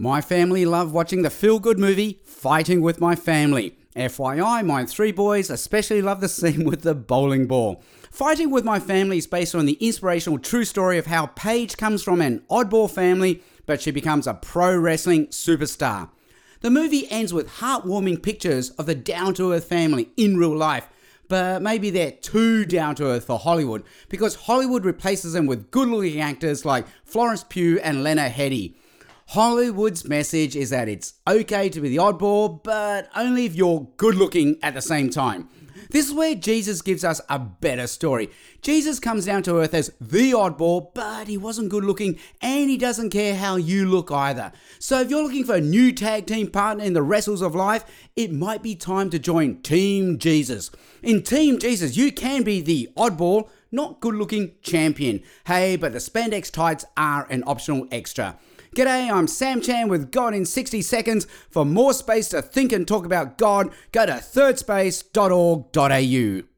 My family love watching the feel good movie Fighting with My Family. FYI, my three boys especially love the scene with the bowling ball. Fighting with My Family is based on the inspirational true story of how Paige comes from an oddball family, but she becomes a pro wrestling superstar. The movie ends with heartwarming pictures of the down to earth family in real life, but maybe they're too down to earth for Hollywood because Hollywood replaces them with good looking actors like Florence Pugh and Lena Headey. Hollywood's message is that it's okay to be the oddball, but only if you're good looking at the same time. This is where Jesus gives us a better story. Jesus comes down to earth as the oddball, but he wasn't good looking and he doesn't care how you look either. So if you're looking for a new tag team partner in the wrestles of life, it might be time to join Team Jesus. In Team Jesus, you can be the oddball, not good looking champion. Hey, but the spandex tights are an optional extra. G'day, I'm Sam Chan with God in 60 Seconds. For more space to think and talk about God, go to thirdspace.org.au.